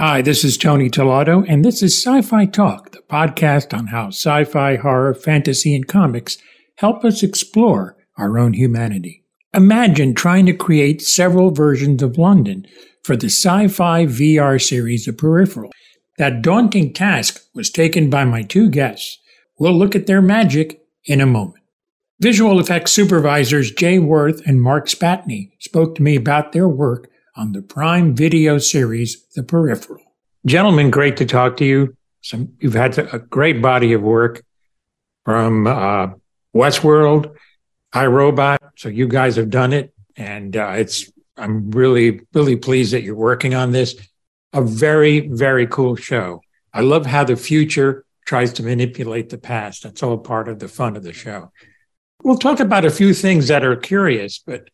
Hi, this is Tony Tellado, and this is Sci Fi Talk, the podcast on how sci fi, horror, fantasy, and comics help us explore our own humanity. Imagine trying to create several versions of London for the sci fi VR series The Peripheral. That daunting task was taken by my two guests. We'll look at their magic in a moment. Visual effects supervisors Jay Worth and Mark Spatny spoke to me about their work on the Prime Video series, The Peripheral. Gentlemen, great to talk to you. Some, you've had a great body of work from uh, Westworld, iRobot. So you guys have done it, and uh, it's. I'm really, really pleased that you're working on this. A very, very cool show. I love how the future tries to manipulate the past. That's all part of the fun of the show. We'll talk about a few things that are curious, but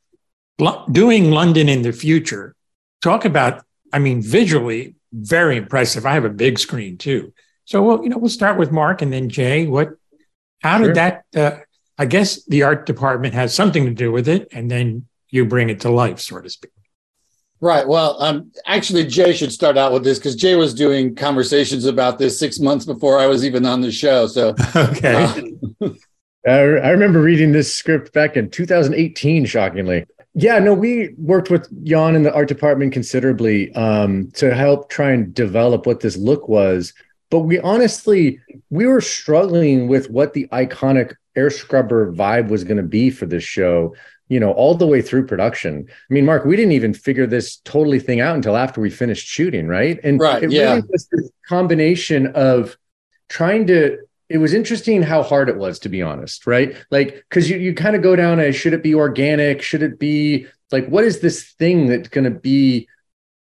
doing London in the future, talk about, I mean, visually, very impressive. I have a big screen too. So, well, you know, we'll start with Mark and then Jay. What, how sure. did that, uh, I guess the art department has something to do with it, and then you bring it to life, so to speak. Right. Well, um, actually, Jay should start out with this because Jay was doing conversations about this six months before I was even on the show. So, okay. Uh, I remember reading this script back in 2018, shockingly. Yeah, no, we worked with Jan in the art department considerably um, to help try and develop what this look was. But we honestly, we were struggling with what the iconic air scrubber vibe was going to be for this show, you know, all the way through production. I mean, Mark, we didn't even figure this totally thing out until after we finished shooting, right? And right, it yeah. really was this combination of trying to it was interesting how hard it was to be honest right? Like because you, you kind of go down as should it be organic? Should it be like what is this thing that's going to be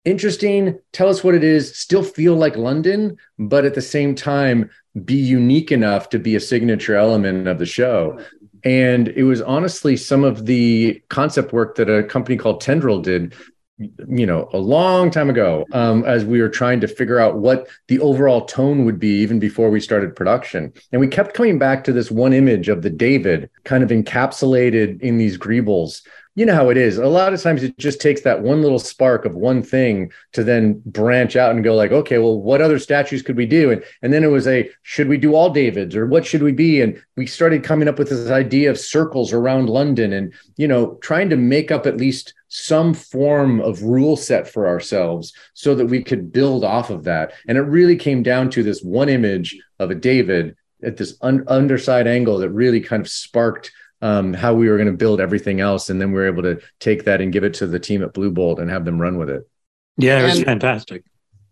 interesting? Tell us what it is. Still feel like london but at the same time be unique enough to be a signature element of the show. And it was honestly some of the concept work that a company called tendril did you know a long time ago um, as we were trying to figure out what the overall tone would be even before we started production. And we kept coming back to this one image of the david kind of encapsulated in these greebles. You know how it is. A lot of times it just takes that one little spark of one thing to then branch out and go like okay well what other statues could we do? And and then it was a should we do all davids or what should we be? And we started coming up with this idea of circles around london and you know trying to make up at least some form of rule set for ourselves so that we could build off of that and it really came down to this one image of a david at this un- underside angle that really kind of sparked um, how we were going to build everything else, and then we were able to take that and give it to the team at Blue Bolt and have them run with it. Yeah, it was and, fantastic.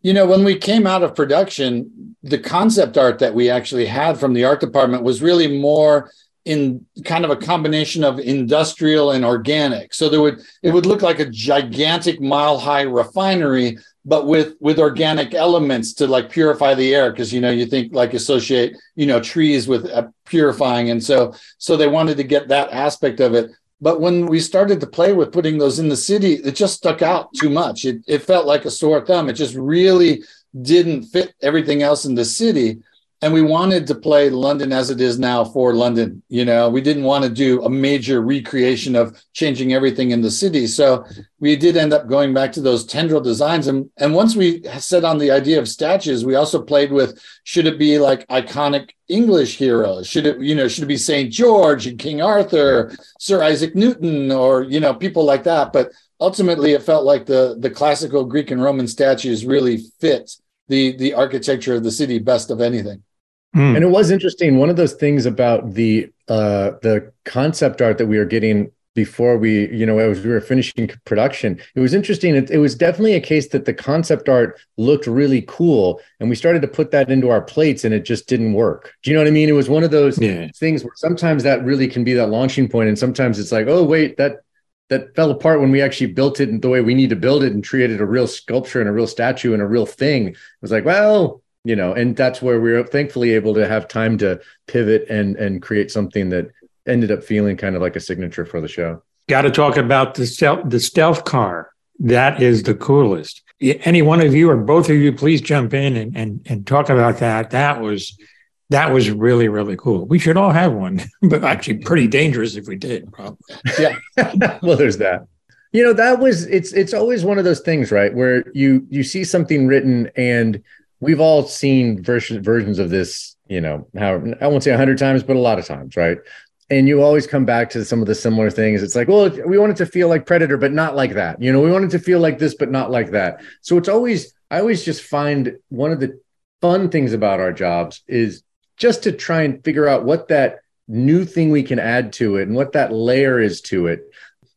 You know, when we came out of production, the concept art that we actually had from the art department was really more in kind of a combination of industrial and organic. So there would it would look like a gigantic mile high refinery, but with with organic elements to like purify the air because you know you think like associate you know trees with uh, purifying. And so so they wanted to get that aspect of it. But when we started to play with putting those in the city it just stuck out too much. It, it felt like a sore thumb. It just really didn't fit everything else in the city and we wanted to play London as it is now for London. You know, we didn't want to do a major recreation of changing everything in the city. So we did end up going back to those tendril designs. And, and once we set on the idea of statues, we also played with should it be like iconic English heroes? Should it, you know, should it be St. George and King Arthur, Sir Isaac Newton, or, you know, people like that. But ultimately it felt like the the classical Greek and Roman statues really fit the the architecture of the city best of anything. Mm. And it was interesting. One of those things about the uh, the concept art that we were getting before we, you know, as we were finishing production, it was interesting. It, it, was definitely a case that the concept art looked really cool, and we started to put that into our plates, and it just didn't work. Do you know what I mean? It was one of those yeah. things where sometimes that really can be that launching point, and sometimes it's like, oh wait, that that fell apart when we actually built it in the way we need to build it and created a real sculpture and a real statue and a real thing. It was like, well, you know and that's where we are thankfully able to have time to pivot and and create something that ended up feeling kind of like a signature for the show. Got to talk about the stealth the stealth car. That is the coolest. Any one of you or both of you please jump in and and, and talk about that. That was that was really really cool. We should all have one but actually pretty dangerous if we did probably. Yeah. Well there's that. You know that was it's it's always one of those things right where you you see something written and we've all seen version, versions of this you know how i won't say a 100 times but a lot of times right? And you always come back to some of the similar things. It's like well we want it to feel like predator but not like that. You know we want it to feel like this but not like that. So it's always i always just find one of the fun things about our jobs is just to try and figure out what that new thing we can add to it and what that layer is to it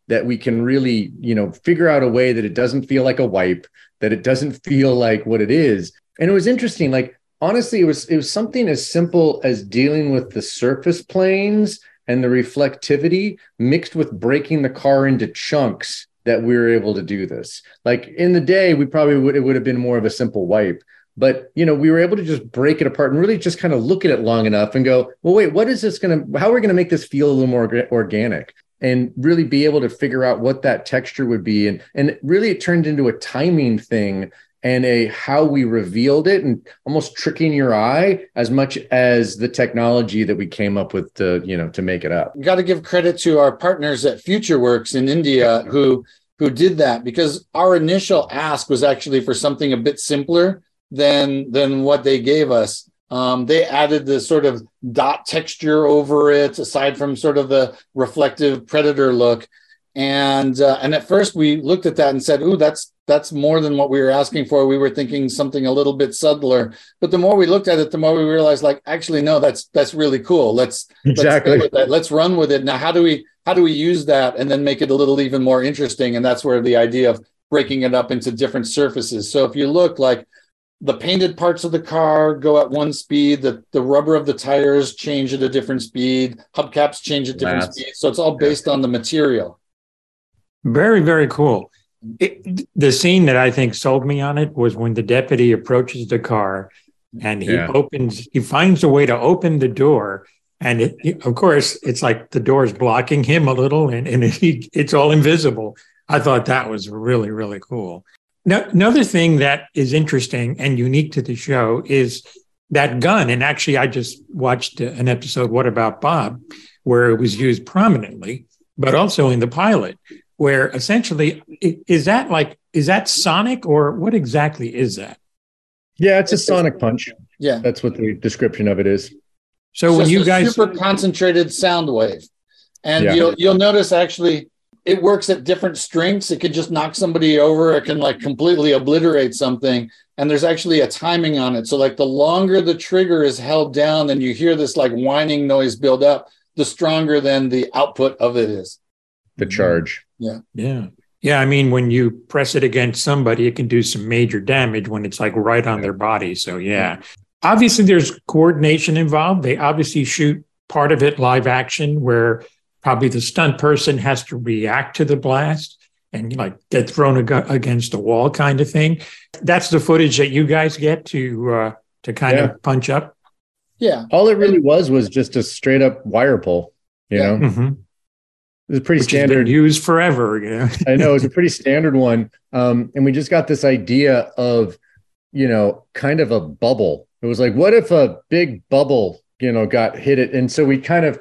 that we can really you know figure out a way that it doesn't feel like a wipe that it doesn't feel like what it is and it was interesting like honestly it was it was something as simple as dealing with the surface planes and the reflectivity mixed with breaking the car into chunks that we were able to do this. Like in the day we probably would it would have been more of a simple wipe. But you know we were able to just break it apart and really just kind of look at it long enough and go well wait what is this going to how are we going to make this feel a little more organic? And really be able to figure out what that texture would be. And and really it turned into a timing thing and a how we revealed it and almost tricking your eye as much as the technology that we came up with to you know to make it up. Got to give credit to our partners at futureworks in india who who did that because our initial ask was actually for something a bit simpler than than what they gave us. Um, they added the sort of dot texture over it, aside from sort of the reflective predator look. And uh, and at first we looked at that and said, "Ooh, that's that's more than what we were asking for. We were thinking something a little bit subtler." But the more we looked at it, the more we realized, like, actually, no, that's that's really cool. Let's exactly let's, let's run with it. Now, how do we how do we use that and then make it a little even more interesting? And that's where the idea of breaking it up into different surfaces. So if you look like the painted parts of the car go at one speed the, the rubber of the tires change at a different speed hubcaps change at different That's, speeds so it's all based yeah. on the material very very cool. It, the scene that i think sold me on it was when the deputy approaches the car and he yeah. opens he finds a way to open the door and it, of course it's like the door is blocking him a little and, and it, it's all invisible. I thought that was really really cool. Now, another thing that is interesting and unique to the show is that gun. And actually, I just watched an episode, What About Bob, where it was used prominently, but also in the pilot, where essentially, is that like, is that sonic or what exactly is that? Yeah, it's a sonic punch. Yeah. That's what the description of it is. So when you guys super concentrated sound wave. And yeah. you'll you'll notice actually it works at different strengths. It could just knock somebody over. It can like completely obliterate something. And there's actually a timing on it. So like the longer the trigger is held down and you hear this like whining noise build up, the stronger then the output of it is. The charge. Yeah. Yeah. Yeah. I mean, when you press it against somebody, it can do some major damage when it's like right on their body. So yeah. Obviously there's coordination involved. They obviously shoot part of it live action where probably the stunt person has to react to the blast and like get thrown ag- against a wall kind of thing. That's the footage that you guys get to uh, to kind yeah. of punch up. Yeah, all it really was was just a straight up wire pull. You yeah. know, mm-hmm. It was pretty Which standard. used forever. You know? I know it's a pretty standard one, um, and we just got this idea of you know kind of a bubble. It was like, what if a big bubble you know got hit it, and so we kind of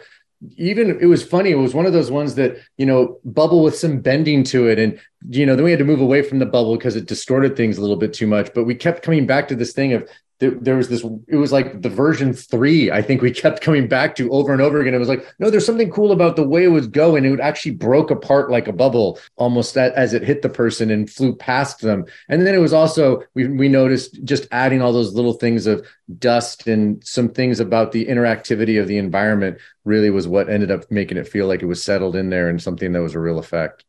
even it was funny it was one of those ones that you know bubble with some bending to it and you know then we had to move away from the bubble because it distorted things a little bit too much but we kept coming back to this thing of there was this it was like the version three i think we kept coming back to over and over again. It was like no there's something cool about the way it was going. It actually broke apart like a bubble almost as it hit the person and flew past them. And then it was also we, we noticed just adding all those little things of dust and some things about the interactivity of the environment really was what ended up making it feel like it was settled in there and something that was a real effect.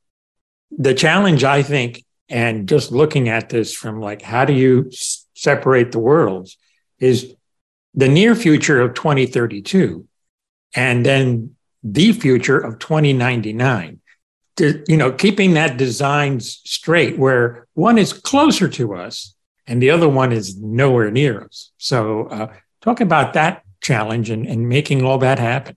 The challenge i think and just looking at this from like how do you separate the worlds is the near future of 2032 and then the future of 2099 to, you know keeping that design straight where one is closer to us and the other one is nowhere near us. So uh, talk about that challenge and, and making all that happen.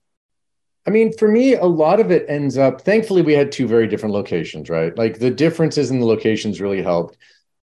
I mean, for me, a lot of it ends up, thankfully, we had two very different locations, right? Like the differences in the locations really helped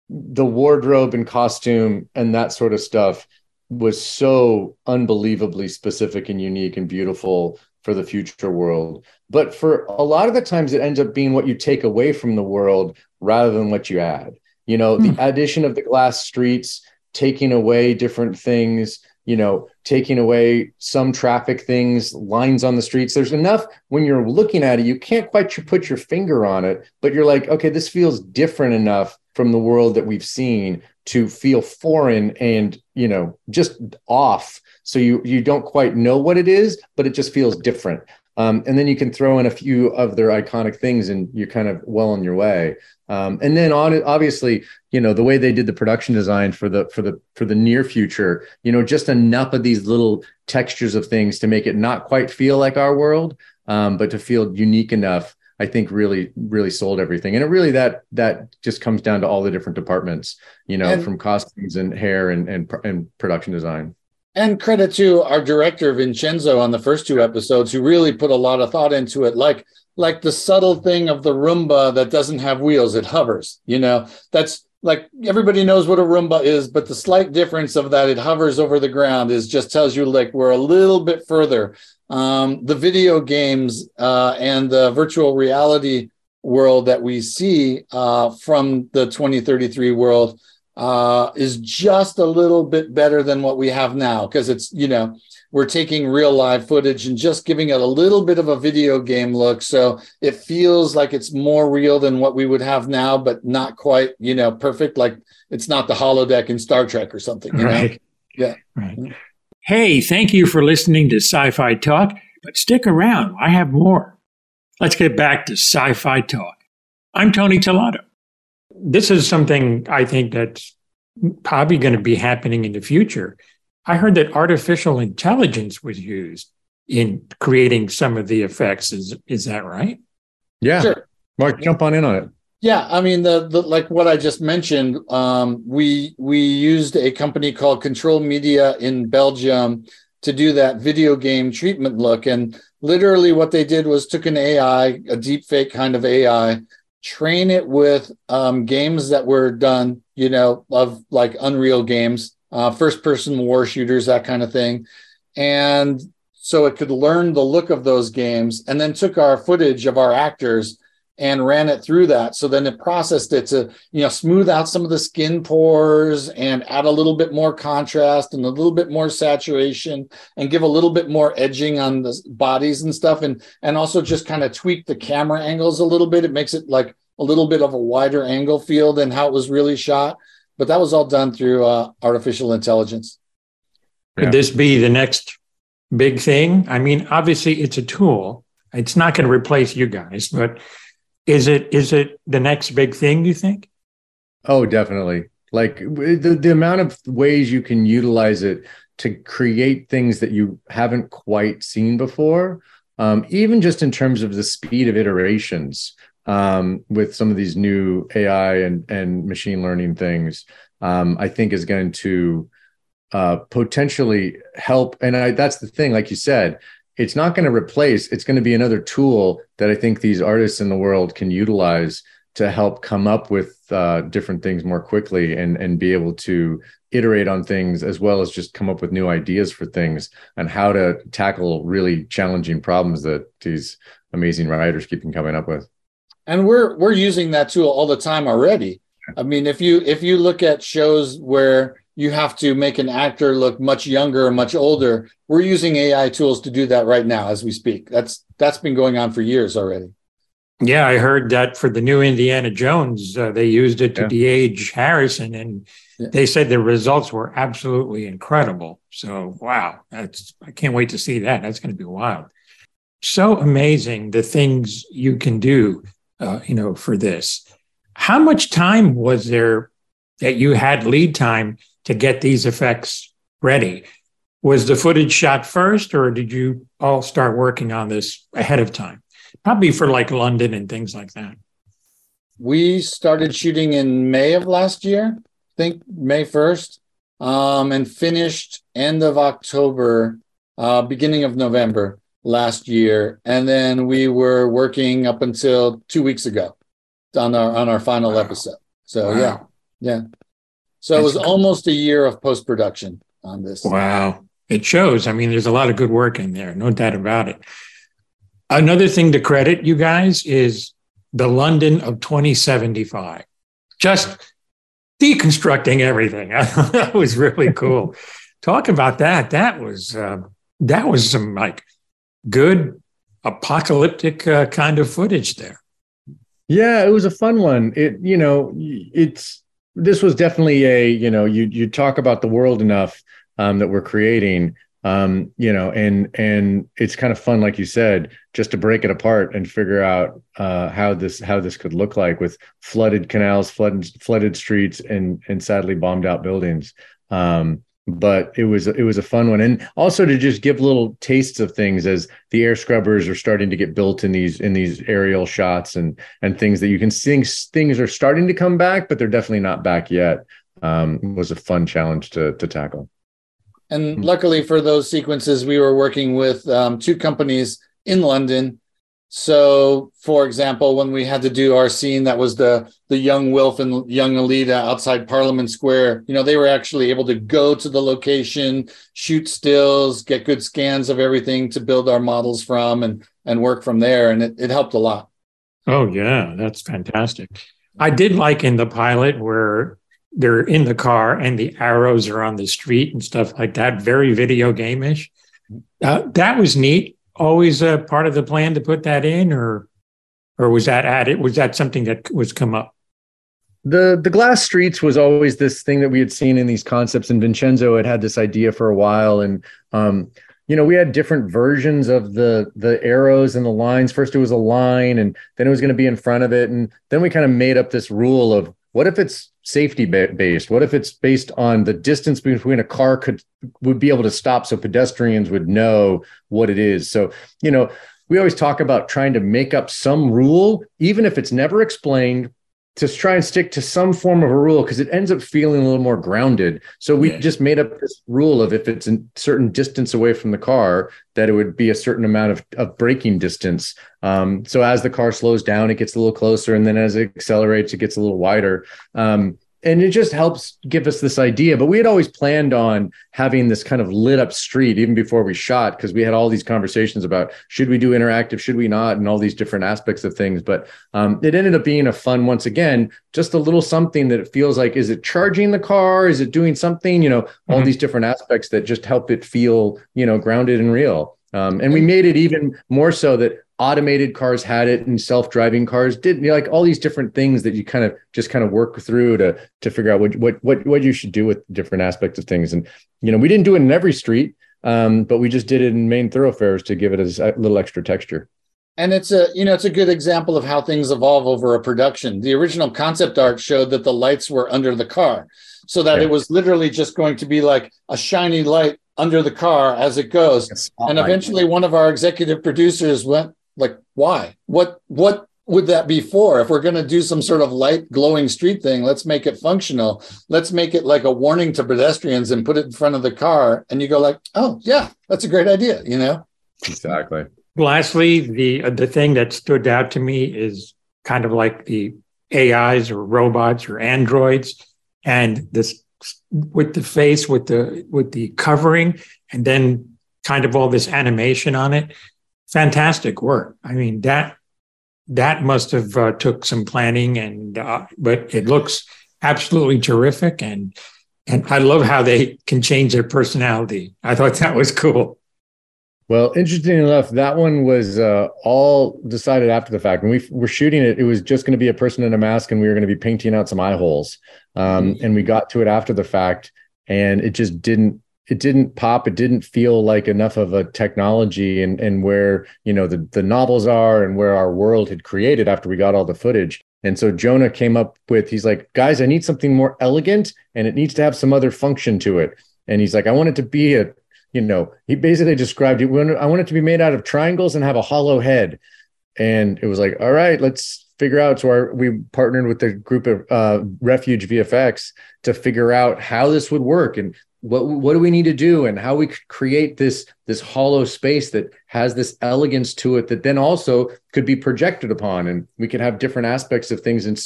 the wardrobe and costume and that sort of stuff was so unbelievably specific and unique and beautiful for the future world. But for a lot of the times, it ends up being what you take away from the world rather than what you add. You know, the hmm. addition of the glass streets, taking away different things, you know, taking away some traffic things, lines on the streets. There's enough when you're looking at it, you can't quite put your finger on it, but you're like, okay, this feels different enough from the world that we've seen to feel foreign and, you know, just off so you you don't quite know what it is, but it just feels different. Um, and then you can throw in a few of their iconic things, and you're kind of well on your way. Um, and then on obviously, you know, the way they did the production design for the for the for the near future, you know, just enough of these little textures of things to make it not quite feel like our world, um, but to feel unique enough. I think really really sold everything, and it really that that just comes down to all the different departments, you know, and, from costumes and hair and and and production design. And credit to our director Vincenzo on the first two episodes, who really put a lot of thought into it, like like the subtle thing of the Roomba that doesn't have wheels; it hovers. You know, that's like everybody knows what a Roomba is, but the slight difference of that it hovers over the ground is just tells you like we're a little bit further. Um, the video games uh, and the virtual reality world that we see uh, from the 2033 world uh, is just a little bit better than what we have now because it's you know we're taking real live footage and just giving it a little bit of a video game look. So it feels like it's more real than what we would have now but not quite you know perfect. Like it's not the holodeck in star trek or something right know? yeah. Right hey thank you for listening to sci-fi talk but stick around i have more let's get back to sci-fi talk i'm tony Tellado this is something I think that's probably going to be happening in the future. I heard that artificial intelligence was used in creating some of the effects. Is is that right? Yeah. Sure. Mark, jump on in on it. Yeah, I mean the, the like what I just mentioned. Um, we we used a company called Control Media in Belgium to do that video game treatment look, and literally what they did was took an AI, a deep fake kind of AI, train it with um, games that were done, you know, of like Unreal games, uh, first person war shooters, that kind of thing. And so it could learn the look of those games and then took our footage of our actors and ran it through that. So then it processed it to, you know, smooth out some of the skin pores and add a little bit more contrast and a little bit more saturation and give a little bit more edging on the bodies and stuff. And and also just kind of tweak the camera angles a little bit. It makes it like a little bit of a wider angle feel than how it was really shot. But that was all done through uh, artificial intelligence. Could this be the next big thing? I mean, obviously it's a tool. It's not going to replace you guys, but is it is it the next big thing you think? Oh, definitely. Like the, the amount of ways you can utilize it to create things that you haven't quite seen before, um, even just in terms of the speed of iterations um, with some of these new AI and, and machine learning things, um, I think is going to uh, potentially help. And I, that's the thing, like you said, it's not going to replace it's going to be another tool that i think these artists in the world can utilize to help come up with uh, different things more quickly and and be able to iterate on things as well as just come up with new ideas for things and how to tackle really challenging problems that these amazing writers keep coming up with. And we're we're using that tool all the time already. I mean if you if you look at shows where you have to make an actor look much younger or much older. We're using AI tools to do that right now as we speak. That's that's been going on for years already. Yeah, I heard that for the new Indiana Jones, uh, they used it to yeah. de-age Harrison, and yeah. they said the results were absolutely incredible. So, wow, that's I can't wait to see that. That's going to be wild. So amazing the things you can do, uh, you know, for this. How much time was there that you had lead time to get these effects ready. Was the footage shot first, or did you all start working on this ahead of time? Probably for like London and things like that. We started shooting in May of last year, I think May 1st, um, and finished end of October, uh, beginning of November last year. And then we were working up until two weeks ago on our on our final wow. episode. So wow. yeah, yeah. So it was almost a year of post production on this. Wow. It shows. I mean, there's a lot of good work in there, no doubt about it. Another thing to credit you guys is the London of 2075. Just deconstructing everything. that was really cool. Talk about that. That was uh, that was some like good apocalyptic uh, kind of footage there. Yeah, it was a fun one. It you know it's this was definitely a you know you you talk about the world enough um, that we're creating um, you know, and and it's kind of fun, like you said, just to break it apart and figure out uh, how this how this could look like with flooded canals, flooded flooded streets, and and sadly bombed out buildings. Um, but it was it was a fun one, and also to just give little tastes of things as the air scrubbers are starting to get built in these in these aerial shots and and things that you can see things are starting to come back, but they're definitely not back yet. Um, was a fun challenge to to tackle. And luckily for those sequences, we were working with um, two companies in London. So, for example, when we had to do our scene that was the the young Wilf and young Aelita outside Parliament Square, you know, they were actually able to go to the location, shoot stills, get good scans of everything to build our models from, and and work from there. And it, it helped a lot. Oh yeah, that's fantastic. I did like in the pilot where they're in the car and the arrows are on the street and stuff like that. Very video game-ish. Uh, that was neat. Always a part of the plan to put that in, or or was that added? Was that something that was come up? The the glass streets was always this thing that we had seen in these concepts, and Vincenzo had had this idea for a while, and um, you know we had different versions of the the arrows and the lines. First it was a line, and then it was going to be in front of it, and then we kind of made up this rule of what if it's safety based? What if it's based on the distance between a car could would be able to stop so pedestrians would know what it is? So, you know, we always talk about trying to make up some rule, even if it's never explained, to try and stick to some form of a rule because it ends up feeling a little more grounded. So we yeah. just made up this rule of if it's a certain distance away from the car, that it would be a certain amount of, of braking distance. Um, so as the car slows down, it gets a little closer, and then as it accelerates, it gets a little wider. Um, and it just helps give us this idea. But we had always planned on having this kind of lit up street even before we shot because we had all these conversations about should we do interactive, should we not, and all these different aspects of things. But um, it ended up being a fun, once again, just a little something that it feels like is it charging the car? Is it doing something? You know, all mm-hmm. these different aspects that just help it feel, you know, grounded and real. Um, and we made it even more so that automated cars had it and self-driving cars didn't. You know, like all these different things that you kind of just kind of work through to to figure out what what what what you should do with different aspects of things. And you know we didn't do it in every street um, but we just did it in main thoroughfares to give it a little extra texture. And it's a you know it's a good example of how things evolve over a production. The original concept art showed that the lights were under the car so that yeah. it was literally just going to be like a shiny light under the car as it goes. And eventually one of our executive producers went like why? What what would that be for? If we're going to do some sort of light glowing street thing let's make it functional. Let's make it like a warning to pedestrians and put it in front of the car and you go like oh yeah that's a great idea you know? Exactly. Lastly the uh, the thing that stood out to me is kind of like the ais or robots or androids and this with the face with the with the covering and then kind of all this animation on it fantastic work. I mean that that must have uh, took some planning, and uh, but it looks absolutely terrific, and and I love how they can change their personality. I thought that was cool. Well, interesting enough, that one was uh, all decided after the fact. When we were shooting it, it was just going to be a person in a mask, and we were going to be painting out some eye holes. Um, mm-hmm. And we got to it after the fact, and it just didn't it didn't pop it didn't feel like enough of a technology and and where you know the the novels are and where our world had created after we got all the footage. And so jonah came up with he's like guys i need something more elegant and it needs to have some other function to it. And he's like i want it to be a you know he basically described it i want it to be made out of triangles and have a hollow head. And it was like all right let's figure out. So our, we partnered with the group of uh, refuge vfx to figure out how this would work. And what what do we need to do and how we could create this this hollow space that has this elegance to it that then also could be projected upon and we could have different aspects of things and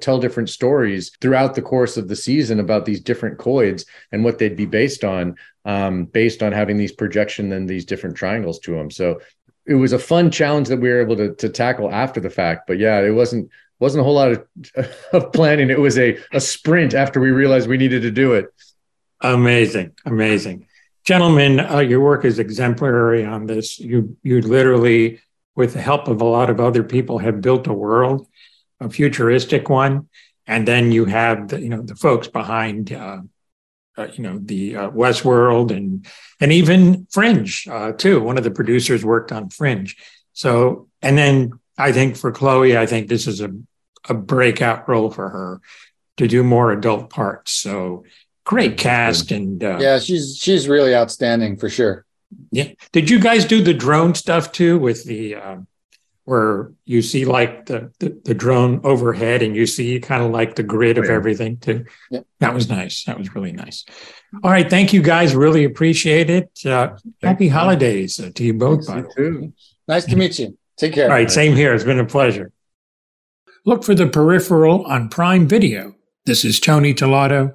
tell different stories throughout the course of the season about these different coids and what they'd be based on um, based on having these projection and these different triangles to them so it was a fun challenge that we were able to to tackle after the fact. But yeah, it wasn't wasn't a whole lot of, of planning. It was a a sprint after we realized we needed to do it. Amazing, amazing, gentlemen. Uh, your work is exemplary on this. You you literally, with the help of a lot of other people, have built a world, a futuristic one, and then you have the you know the folks behind. Uh, uh, you know the uh, Westworld and and even Fringe uh, too. One of the producers worked on Fringe. So and then I think for Chloe, I think this is a a breakout role for her to do more adult parts. So great cast and uh, yeah, she's she's really outstanding for sure. Yeah. Did you guys do the drone stuff too with the uh, where you see like the, the, the drone overhead and you see kind of like the grid of everything too. Yeah. That was nice. That was really nice. All right, thank you guys. Really appreciate it. Uh, happy holidays uh, to you both. Thanks, you nice to meet you. Take care. All right, same here. It's been a pleasure. Look for the peripheral on Prime Video. This is Tony Tellado.